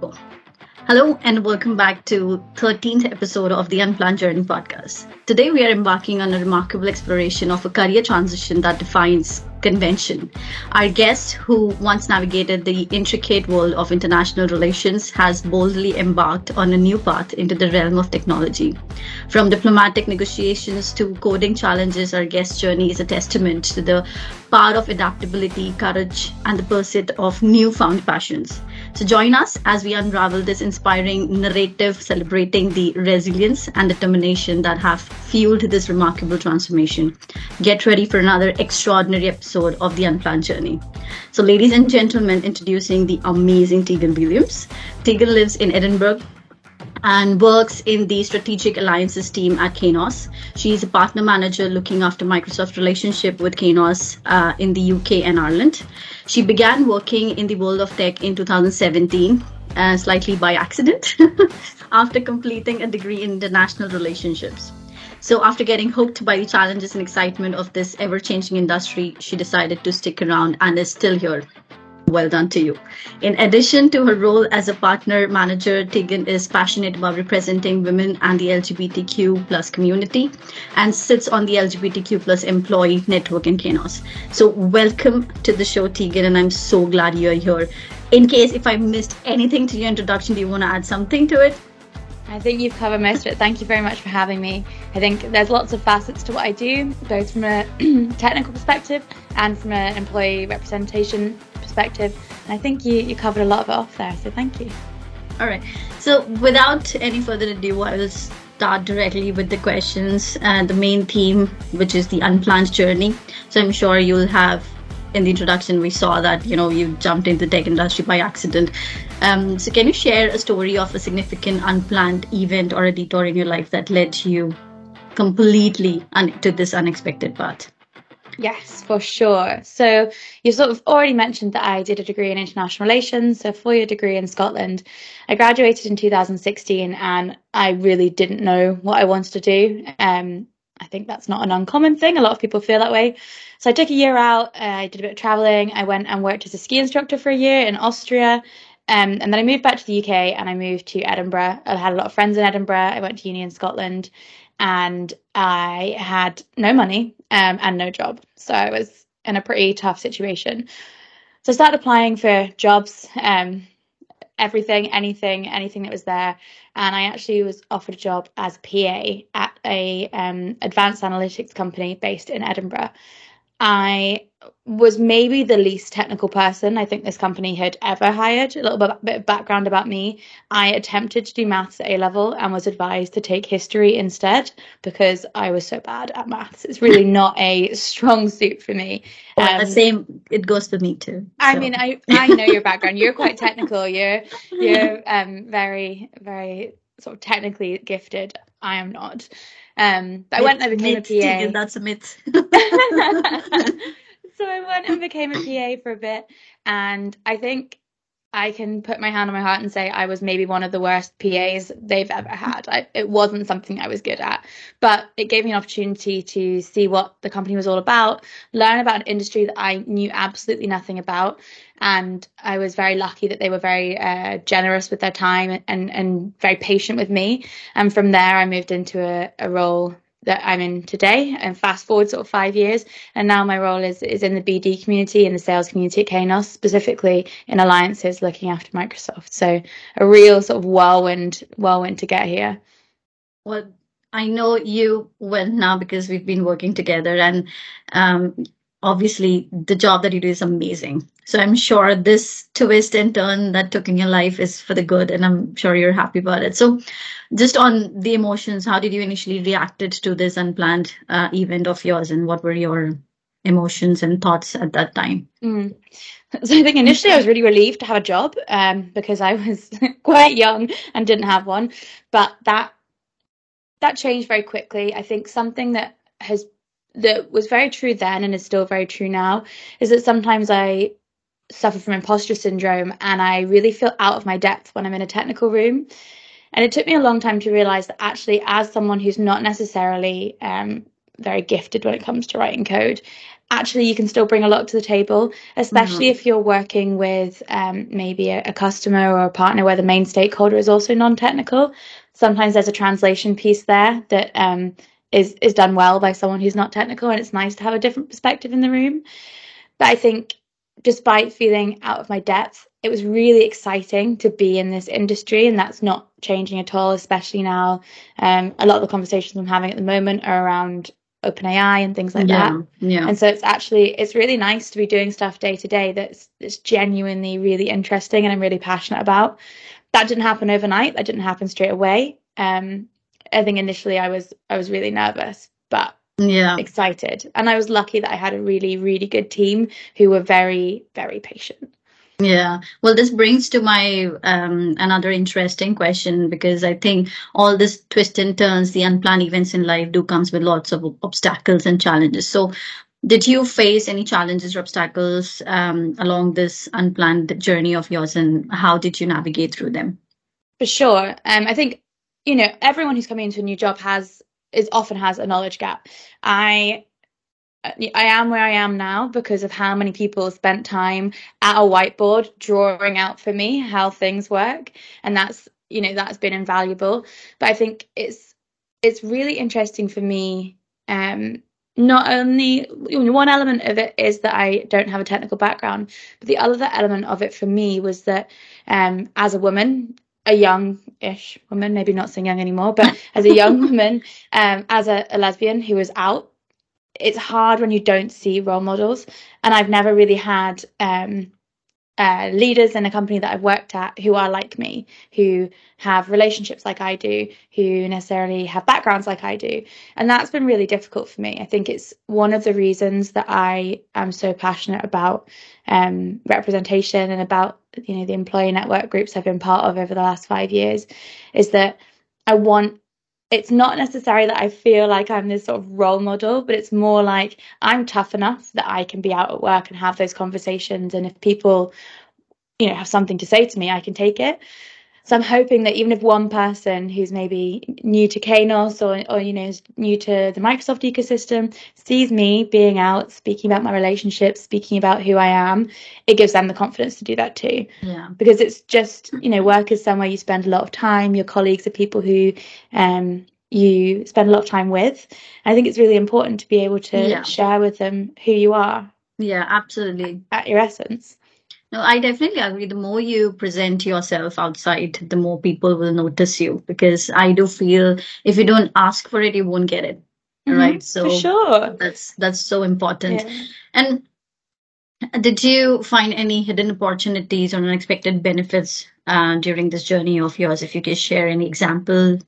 Hello and welcome back to 13th episode of the Unplanned Journey podcast. Today we are embarking on a remarkable exploration of a career transition that defines convention. Our guest, who once navigated the intricate world of international relations, has boldly embarked on a new path into the realm of technology. From diplomatic negotiations to coding challenges, our guest's journey is a testament to the power of adaptability, courage, and the pursuit of newfound passions. So join us as we unravel this inspiring narrative celebrating the resilience and determination that have fueled this remarkable transformation. Get ready for another extraordinary episode of The Unplanned Journey. So, ladies and gentlemen, introducing the amazing Tegan Williams. Tegan lives in Edinburgh, and works in the strategic alliances team at Kainos. She's a partner manager looking after Microsoft relationship with Kainos uh, in the UK and Ireland. She began working in the world of tech in 2017, uh, slightly by accident, after completing a degree in international relationships. So, after getting hooked by the challenges and excitement of this ever changing industry, she decided to stick around and is still here well done to you. In addition to her role as a partner manager, Tegan is passionate about representing women and the LGBTQ plus community and sits on the LGBTQ plus employee network in Kainos. So welcome to the show, Tegan, and I'm so glad you're here. In case if I missed anything to your introduction, do you want to add something to it? I think you've covered most of it. Thank you very much for having me. I think there's lots of facets to what I do, both from a technical perspective and from an employee representation perspective. And I think you, you covered a lot of it off there, so thank you. All right. So without any further ado, I will start directly with the questions and the main theme, which is the unplanned journey. So I'm sure you'll have in the introduction we saw that you know you jumped into the tech industry by accident um, so can you share a story of a significant unplanned event or a detour in your life that led you completely un- to this unexpected path Yes, for sure. So you sort of already mentioned that I did a degree in international relations, so four year degree in Scotland. I graduated in 2016 and I really didn't know what I wanted to do. Um, I think that's not an uncommon thing. A lot of people feel that way. So I took a year out. Uh, I did a bit of traveling. I went and worked as a ski instructor for a year in Austria. Um, and then I moved back to the UK and I moved to Edinburgh. I had a lot of friends in Edinburgh. I went to uni in Scotland and I had no money um, and no job. So I was in a pretty tough situation. So I started applying for jobs, um, everything, anything, anything that was there. And I actually was offered a job as PA at a um, advanced analytics company based in Edinburgh. I was maybe the least technical person I think this company had ever hired. A little bit, bit of background about me. I attempted to do maths at A level and was advised to take history instead because I was so bad at maths. It's really not a strong suit for me. Well, um, the same, it goes for me too. So. I mean, I, I know your background. You're quite technical. You're, you're um, very, very sort of technically gifted. I am not. Um, but I went and became myth, a PA. That's a myth. so I went and became a PA for a bit, and I think I can put my hand on my heart and say I was maybe one of the worst PAs they've ever had. I, it wasn't something I was good at, but it gave me an opportunity to see what the company was all about, learn about an industry that I knew absolutely nothing about. And I was very lucky that they were very uh, generous with their time and, and very patient with me. And from there, I moved into a, a role that I'm in today and fast forward sort of five years. And now my role is, is in the BD community and the sales community at Kainos, specifically in alliances looking after Microsoft. So a real sort of whirlwind, whirlwind to get here. Well, I know you well now because we've been working together and um, obviously the job that you do is amazing. So I'm sure this twist and turn that took in your life is for the good, and I'm sure you're happy about it. So, just on the emotions, how did you initially reacted to this unplanned uh, event of yours, and what were your emotions and thoughts at that time? Mm. So I think initially I was really relieved to have a job um, because I was quite young and didn't have one, but that that changed very quickly. I think something that has that was very true then and is still very true now is that sometimes I suffer from imposter syndrome and I really feel out of my depth when I'm in a technical room. And it took me a long time to realize that actually, as someone who's not necessarily um, very gifted when it comes to writing code, actually you can still bring a lot to the table, especially mm-hmm. if you're working with um, maybe a, a, customer or a partner where the main stakeholder is also non-technical. Sometimes there's a translation piece there that um, is is done well by someone who's not technical, and it's nice to have a different perspective in the room. But I think, despite feeling out of my depth, it was really exciting to be in this industry, and that's not changing at all. Especially now, um, a lot of the conversations I'm having at the moment are around OpenAI and things like yeah, that. Yeah. And so it's actually it's really nice to be doing stuff day to day that's that's genuinely really interesting and I'm really passionate about. That didn't happen overnight. That didn't happen straight away. Um, I think initially I was I was really nervous, but yeah, excited. And I was lucky that I had a really really good team who were very very patient. Yeah, well, this brings to my um, another interesting question because I think all this twists and turns, the unplanned events in life, do comes with lots of obstacles and challenges. So, did you face any challenges or obstacles um, along this unplanned journey of yours, and how did you navigate through them? For sure, um, I think you know everyone who's coming into a new job has is often has a knowledge gap. I I am where I am now because of how many people spent time at a whiteboard drawing out for me how things work, and that's you know that's been invaluable. But I think it's it's really interesting for me. Um, not only one element of it is that I don't have a technical background, but the other element of it for me was that um, as a woman, a young-ish woman, maybe not so young anymore, but as a young woman, um, as a, a lesbian who was out it's hard when you don't see role models. And I've never really had um, uh, leaders in a company that I've worked at who are like me, who have relationships like I do, who necessarily have backgrounds like I do. And that's been really difficult for me. I think it's one of the reasons that I am so passionate about um, representation and about you know the employee network groups I've been part of over the last five years, is that I want it's not necessarily that I feel like I'm this sort of role model, but it's more like I'm tough enough that I can be out at work and have those conversations. And if people, you know, have something to say to me, I can take it. So I'm hoping that even if one person who's maybe new to Kainos or, or you know, is new to the Microsoft ecosystem sees me being out, speaking about my relationships, speaking about who I am, it gives them the confidence to do that too. Yeah. Because it's just, you know, work is somewhere you spend a lot of time. Your colleagues are people who um, you spend a lot of time with. I think it's really important to be able to yeah. share with them who you are. Yeah, absolutely. At your essence. No, I definitely agree. The more you present yourself outside, the more people will notice you because I do feel if you don't ask for it, you won't get it. Mm-hmm, right. So sure. That's that's so important. Yeah. And did you find any hidden opportunities or unexpected benefits uh, during this journey of yours? If you could share any example.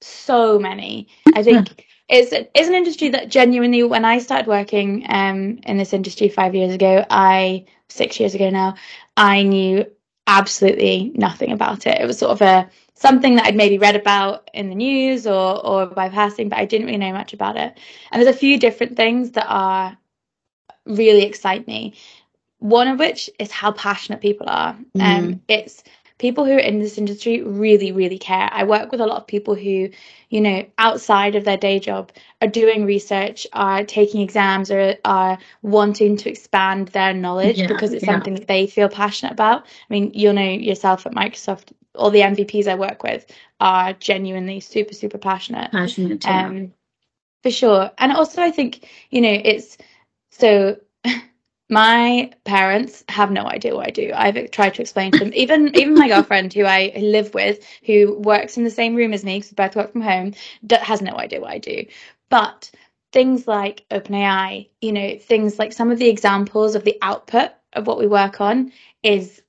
So many. I think it's it's an industry that genuinely, when I started working um, in this industry five years ago, I six years ago now, I knew absolutely nothing about it. It was sort of a something that I'd maybe read about in the news or or by passing, but I didn't really know much about it. And there's a few different things that are really excite me. One of which is how passionate people are. Mm. Um, it's people who are in this industry really, really care. I work with a lot of people who, you know, outside of their day job are doing research, are taking exams, or are wanting to expand their knowledge yeah, because it's yeah. something that they feel passionate about. I mean, you'll know yourself at Microsoft, all the MVPs I work with are genuinely super, super passionate. Passionate. Um, for sure. And also, I think, you know, it's so my parents have no idea what I do. I've tried to explain to them. Even even my girlfriend, who I live with, who works in the same room as me because we both work from home, has no idea what I do. But things like OpenAI, you know, things like some of the examples of the output of what we work on is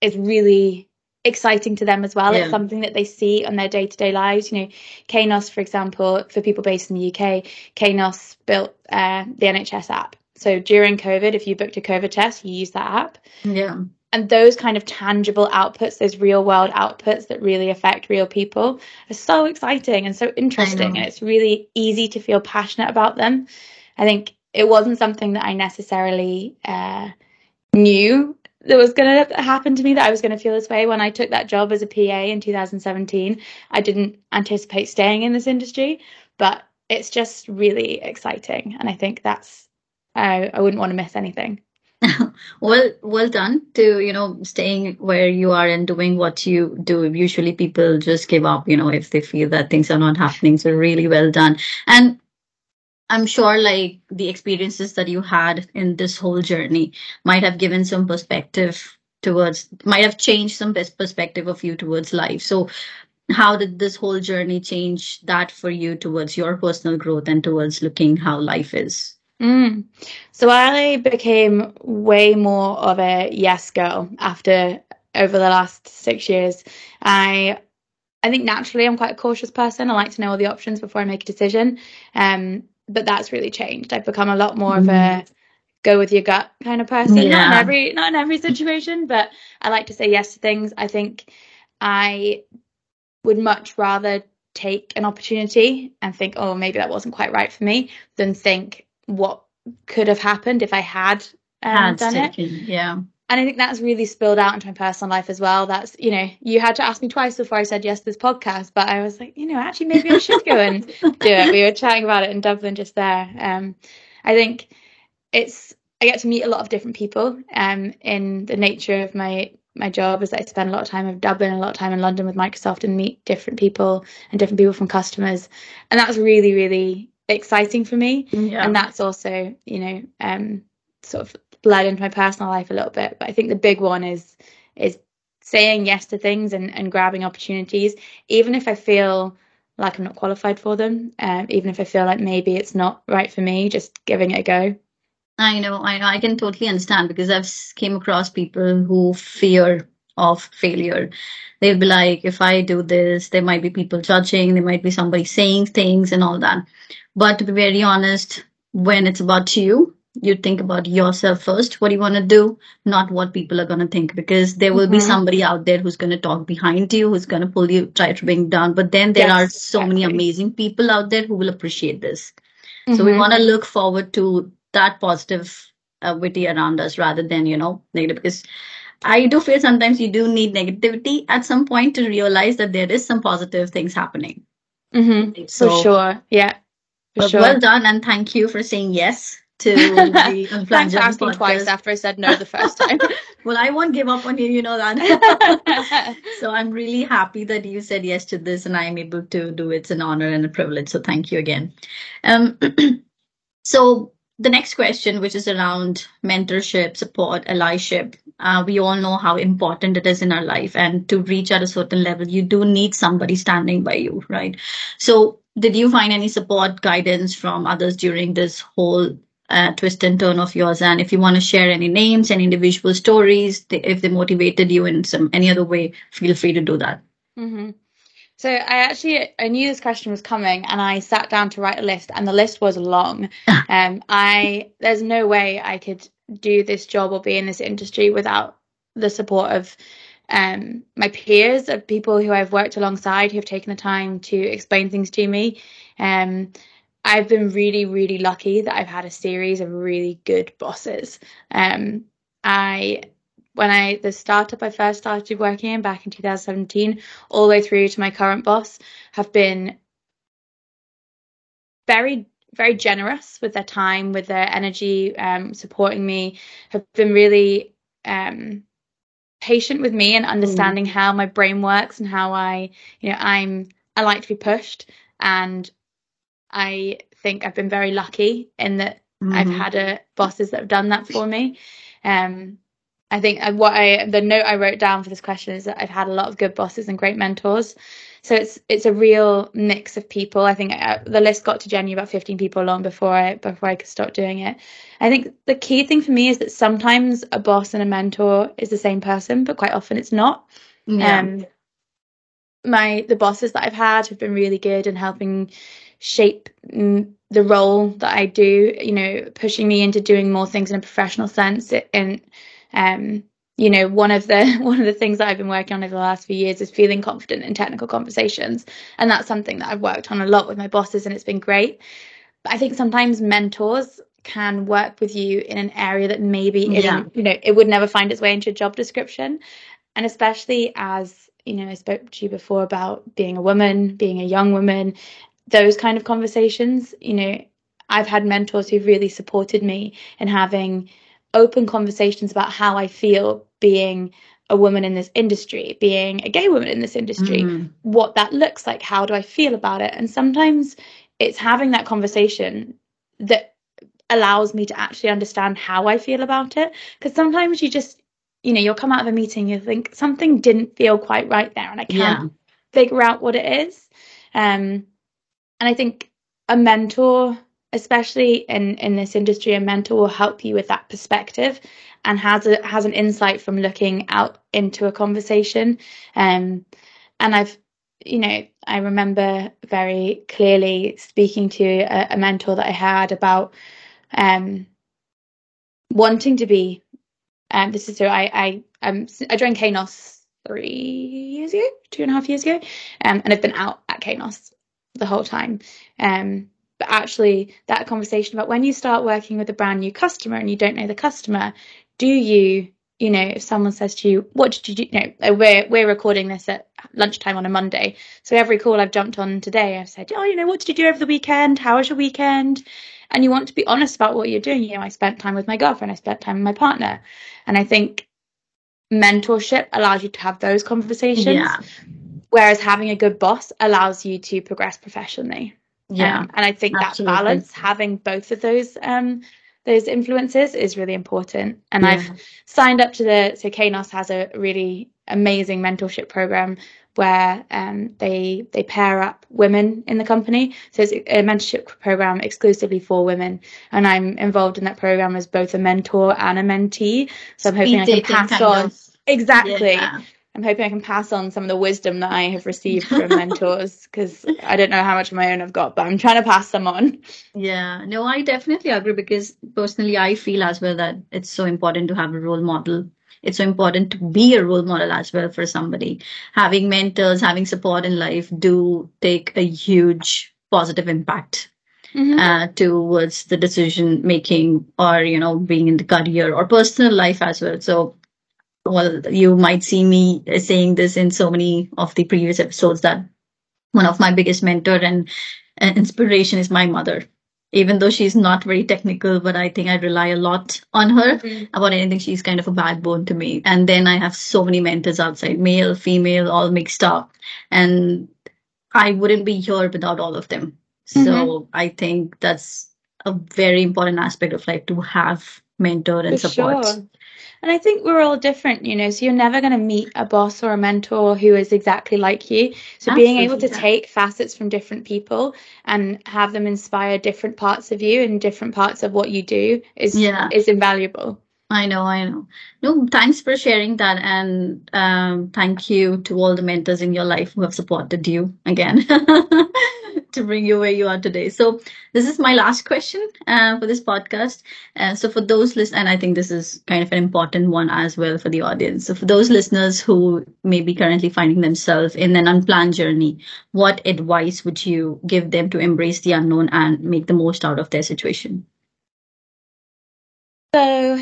is really exciting to them as well. Yeah. It's something that they see on their day to day lives. You know, Kainos, for example, for people based in the UK, Kainos built uh, the NHS app so during COVID, if you booked a COVID test, you use that app. Yeah. And those kind of tangible outputs, those real world outputs that really affect real people, are so exciting and so interesting. And it's really easy to feel passionate about them. I think it wasn't something that I necessarily uh, knew that was going to happen to me that I was going to feel this way when I took that job as a PA in 2017. I didn't anticipate staying in this industry, but it's just really exciting. And I think that's I, I wouldn't want to miss anything. well, well done to you know staying where you are and doing what you do. Usually, people just give up, you know, if they feel that things are not happening. So, really well done. And I'm sure, like the experiences that you had in this whole journey might have given some perspective towards, might have changed some perspective of you towards life. So, how did this whole journey change that for you towards your personal growth and towards looking how life is? Mm. So I became way more of a yes girl after over the last six years. I I think naturally I'm quite a cautious person. I like to know all the options before I make a decision. Um, but that's really changed. I've become a lot more mm. of a mm. go with your gut kind of person. Yeah. Not in every not in every situation, but I like to say yes to things. I think I would much rather take an opportunity and think, oh, maybe that wasn't quite right for me, than think, what could have happened if I had, um, had done taken, it. Yeah. And I think that's really spilled out into my personal life as well. That's, you know, you had to ask me twice before I said yes to this podcast, but I was like, you know, actually, maybe I should go and do it. We were chatting about it in Dublin just there. Um, I think it's, I get to meet a lot of different people um, in the nature of my my job is that I spend a lot of time in Dublin, a lot of time in London with Microsoft and meet different people and different people from customers. And that's really, really exciting for me. Yeah. And that's also, you know, um, sort of bled into my personal life a little bit. But I think the big one is is saying yes to things and, and grabbing opportunities, even if I feel like I'm not qualified for them, um, even if I feel like maybe it's not right for me, just giving it a go. I know, I know, I can totally understand because I've came across people who fear of failure. They'll be like, if I do this, there might be people judging, there might be somebody saying things and all that. But to be very honest, when it's about you, you think about yourself first. What do you want to do? Not what people are going to think, because there will mm-hmm. be somebody out there who's going to talk behind you, who's going to pull you, try to bring down. But then there yes, are so exactly. many amazing people out there who will appreciate this. Mm-hmm. So we mm-hmm. want to look forward to that positive uh, witty around us rather than, you know, negative. Because I do feel sometimes you do need negativity at some point to realize that there is some positive things happening. Mm-hmm. So, for sure. Yeah. For sure. Well done, and thank you for saying yes to the Thanks for asking podcast. twice after I said no the first time. well, I won't give up on you, you know that. so I'm really happy that you said yes to this, and I'm able to do it. It's an honor and a privilege. So thank you again. Um, so the next question, which is around mentorship, support, allyship, uh, we all know how important it is in our life. And to reach at a certain level, you do need somebody standing by you, right? So, did you find any support guidance from others during this whole uh, twist and turn of yours? And if you want to share any names and individual stories, if they motivated you in some any other way, feel free to do that. Mm-hmm. So I actually I knew this question was coming, and I sat down to write a list, and the list was long. um, I there's no way I could do this job or be in this industry without the support of um, my peers, of people who I've worked alongside, who have taken the time to explain things to me. Um, I've been really, really lucky that I've had a series of really good bosses. Um, I when I the startup I first started working in back in 2017, all the way through to my current boss, have been very very generous with their time, with their energy, um, supporting me, have been really um, patient with me and understanding mm. how my brain works and how I, you know, I'm I like to be pushed, and I think I've been very lucky in that mm-hmm. I've had a, bosses that have done that for me. Um, I think uh, what I the note I wrote down for this question is that I've had a lot of good bosses and great mentors. So it's it's a real mix of people. I think uh, the list got to genuinely about 15 people long before I before I could stop doing it. I think the key thing for me is that sometimes a boss and a mentor is the same person, but quite often it's not. Yeah. Um, my the bosses that I've had have been really good in helping shape the role that I do. You know, pushing me into doing more things in a professional sense and um, you know, one of the one of the things that I've been working on over the last few years is feeling confident in technical conversations, and that's something that I've worked on a lot with my bosses, and it's been great. But I think sometimes mentors can work with you in an area that maybe isn't, yeah. you know, it would never find its way into a job description, and especially as you know, I spoke to you before about being a woman, being a young woman, those kind of conversations. You know, I've had mentors who've really supported me in having open conversations about how I feel being a woman in this industry, being a gay woman in this industry, mm. what that looks like, how do I feel about it? And sometimes it's having that conversation that allows me to actually understand how I feel about it. Because sometimes you just, you know, you'll come out of a meeting, you think something didn't feel quite right there, and I can't yeah. figure out what it is. Um, and I think a mentor especially in in this industry a mentor will help you with that perspective and has a has an insight from looking out into a conversation. Um and i've you know i remember very clearly speaking to a, a mentor that i had about um wanting to be um this is so i i um i joined Kainos three years ago two and a half years ago um and i've been out at Kainos the whole time. Um but actually that conversation about when you start working with a brand new customer and you don't know the customer do you you know if someone says to you what did you do? You know uh, we're we're recording this at lunchtime on a monday. So every call i've jumped on today i've said oh you know what did you do over the weekend? How was your weekend? And you want to be honest about what you're doing. You know i spent time with my girlfriend i spent time with my partner. And i think mentorship allows you to have those conversations yeah. whereas having a good boss allows you to progress professionally. Yeah. Um, and i think absolutely. that balance having both of those um those influences is really important and yeah. i've signed up to the so Kainos has a really amazing mentorship program where um, they they pair up women in the company. So it's a mentorship program exclusively for women, and I'm involved in that program as both a mentor and a mentee. So I'm hoping Speed I can pass on exactly. Yeah. I'm hoping I can pass on some of the wisdom that I have received from mentors because I don't know how much of my own I've got, but I'm trying to pass them on. Yeah, no, I definitely agree because personally, I feel as well that it's so important to have a role model. It's so important to be a role model as well for somebody. Having mentors, having support in life do take a huge positive impact Mm-hmm. Uh, towards the decision making or you know being in the career or personal life as well so well, you might see me saying this in so many of the previous episodes that one of my biggest mentor and, and inspiration is my mother. Even though she's not very technical, but I think I rely a lot on her mm-hmm. about anything. She's kind of a backbone to me. And then I have so many mentors outside, male, female, all mixed up. And I wouldn't be here without all of them. Mm-hmm. So I think that's a very important aspect of life to have mentor and For support. Sure. And I think we're all different, you know, so you're never going to meet a boss or a mentor who is exactly like you. So Absolutely. being able to take facets from different people and have them inspire different parts of you and different parts of what you do is yeah. is invaluable. I know, I know. No, thanks for sharing that. And um, thank you to all the mentors in your life who have supported you again. to bring you where you are today. So this is my last question uh, for this podcast. Uh, so for those listeners, and I think this is kind of an important one as well for the audience. So for those listeners who may be currently finding themselves in an unplanned journey, what advice would you give them to embrace the unknown and make the most out of their situation? So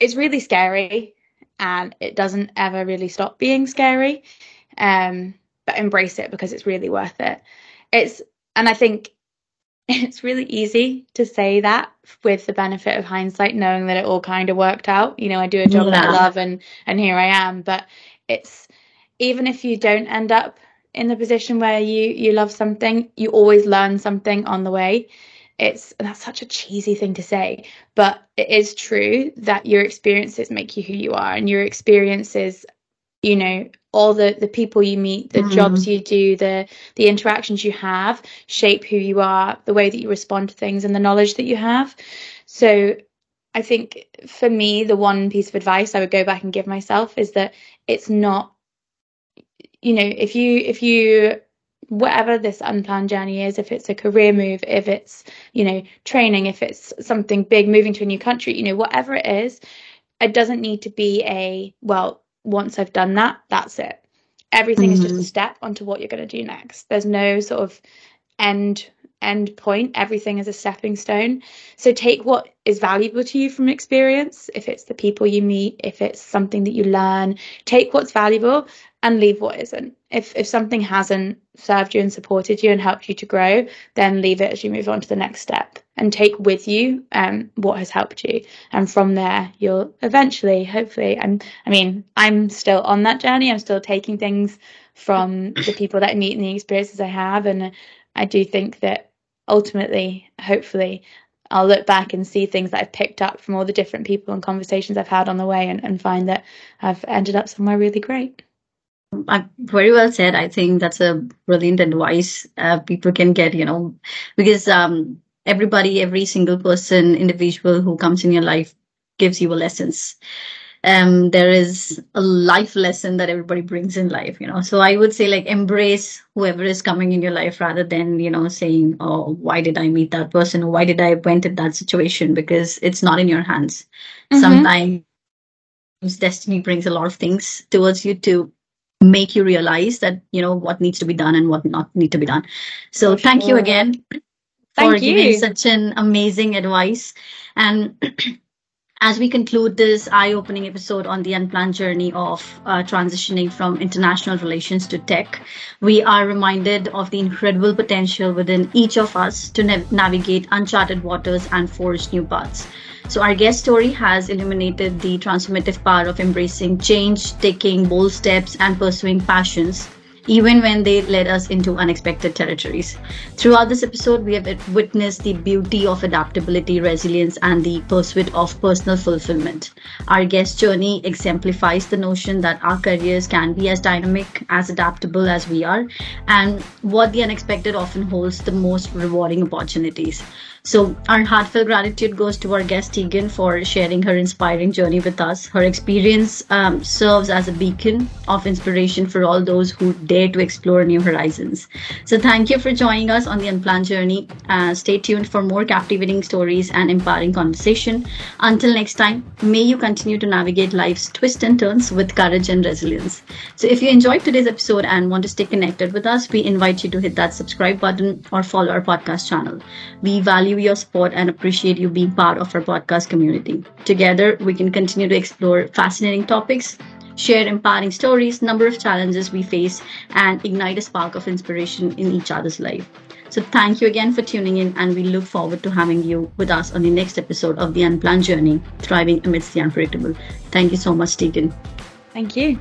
it's really scary and it doesn't ever really stop being scary. Um, but embrace it because it's really worth it. It's, and I think it's really easy to say that with the benefit of hindsight, knowing that it all kind of worked out. You know, I do a job yeah. that I love and, and here I am, but it's, even if you don't end up in the position where you, you love something, you always learn something on the way it's that's such a cheesy thing to say but it is true that your experiences make you who you are and your experiences you know all the the people you meet the mm. jobs you do the the interactions you have shape who you are the way that you respond to things and the knowledge that you have so i think for me the one piece of advice i would go back and give myself is that it's not you know if you if you whatever this unplanned journey is if it's a career move if it's you know training if it's something big moving to a new country you know whatever it is it doesn't need to be a well once I've done that, that's it. Everything mm-hmm. is just a mm-hmm. step onto what you're going to do next. There's no sort of end end point. Everything is a stepping stone. So take what is valuable to you from experience. If it's the people you meet, if it's something that you learn, take what's valuable and leave what isn't. If if something hasn't served you and supported you and helped you to grow, then leave it as you move on to the next step and take with you um, what has helped you. And from there, you'll eventually, hopefully, I'm, I mean, I'm still on that journey. I'm still taking things from the people that I meet and the experiences I have. And I do think that ultimately, hopefully, I'll look back and see things that I've picked up from all the different people and conversations I've had on the way and, and find that I've ended up somewhere really great. very well said. I think that's a brilliant advice uh, people can get, you know, because um, everybody, every single person, individual who comes in your life gives you a lessons um, there is a life lesson that everybody brings in life, you know. So I would say like embrace whoever is coming in your life rather than, you know, saying, oh, why did I meet that person or why did I went in that situation? Because it's not in your hands. Mm-hmm. Sometimes destiny brings a lot of things towards you to make you realize that, you know, what needs to be done and what not need to be done. So for thank sure. you again Thank for you. giving such an amazing advice. And as we conclude this eye opening episode on the unplanned journey of uh, transitioning from international relations to tech, we are reminded of the incredible potential within each of us to nav- navigate uncharted waters and forge new paths. So, our guest story has illuminated the transformative power of embracing change, taking bold steps, and pursuing passions even when they led us into unexpected territories. Throughout this episode, we have witnessed the beauty of adaptability, resilience, and the pursuit of personal fulfillment. Our guest journey exemplifies the notion that our careers can be as dynamic, as adaptable as we are, and what the unexpected often holds the most rewarding opportunities. So, our heartfelt gratitude goes to our guest Tegan for sharing her inspiring journey with us. Her experience um, serves as a beacon of inspiration for all those who dare to explore new horizons. So, thank you for joining us on the Unplanned Journey. Uh, stay tuned for more captivating stories and empowering conversation. Until next time, may you continue to navigate life's twists and turns with courage and resilience. So, if you enjoyed today's episode and want to stay connected with us, we invite you to hit that subscribe button or follow our podcast channel. We value your support and appreciate you being part of our podcast community. Together, we can continue to explore fascinating topics, share empowering stories, number of challenges we face, and ignite a spark of inspiration in each other's life. So thank you again for tuning in, and we look forward to having you with us on the next episode of The Unplanned Journey, Thriving Amidst the Unpredictable. Thank you so much, Tegan. Thank you.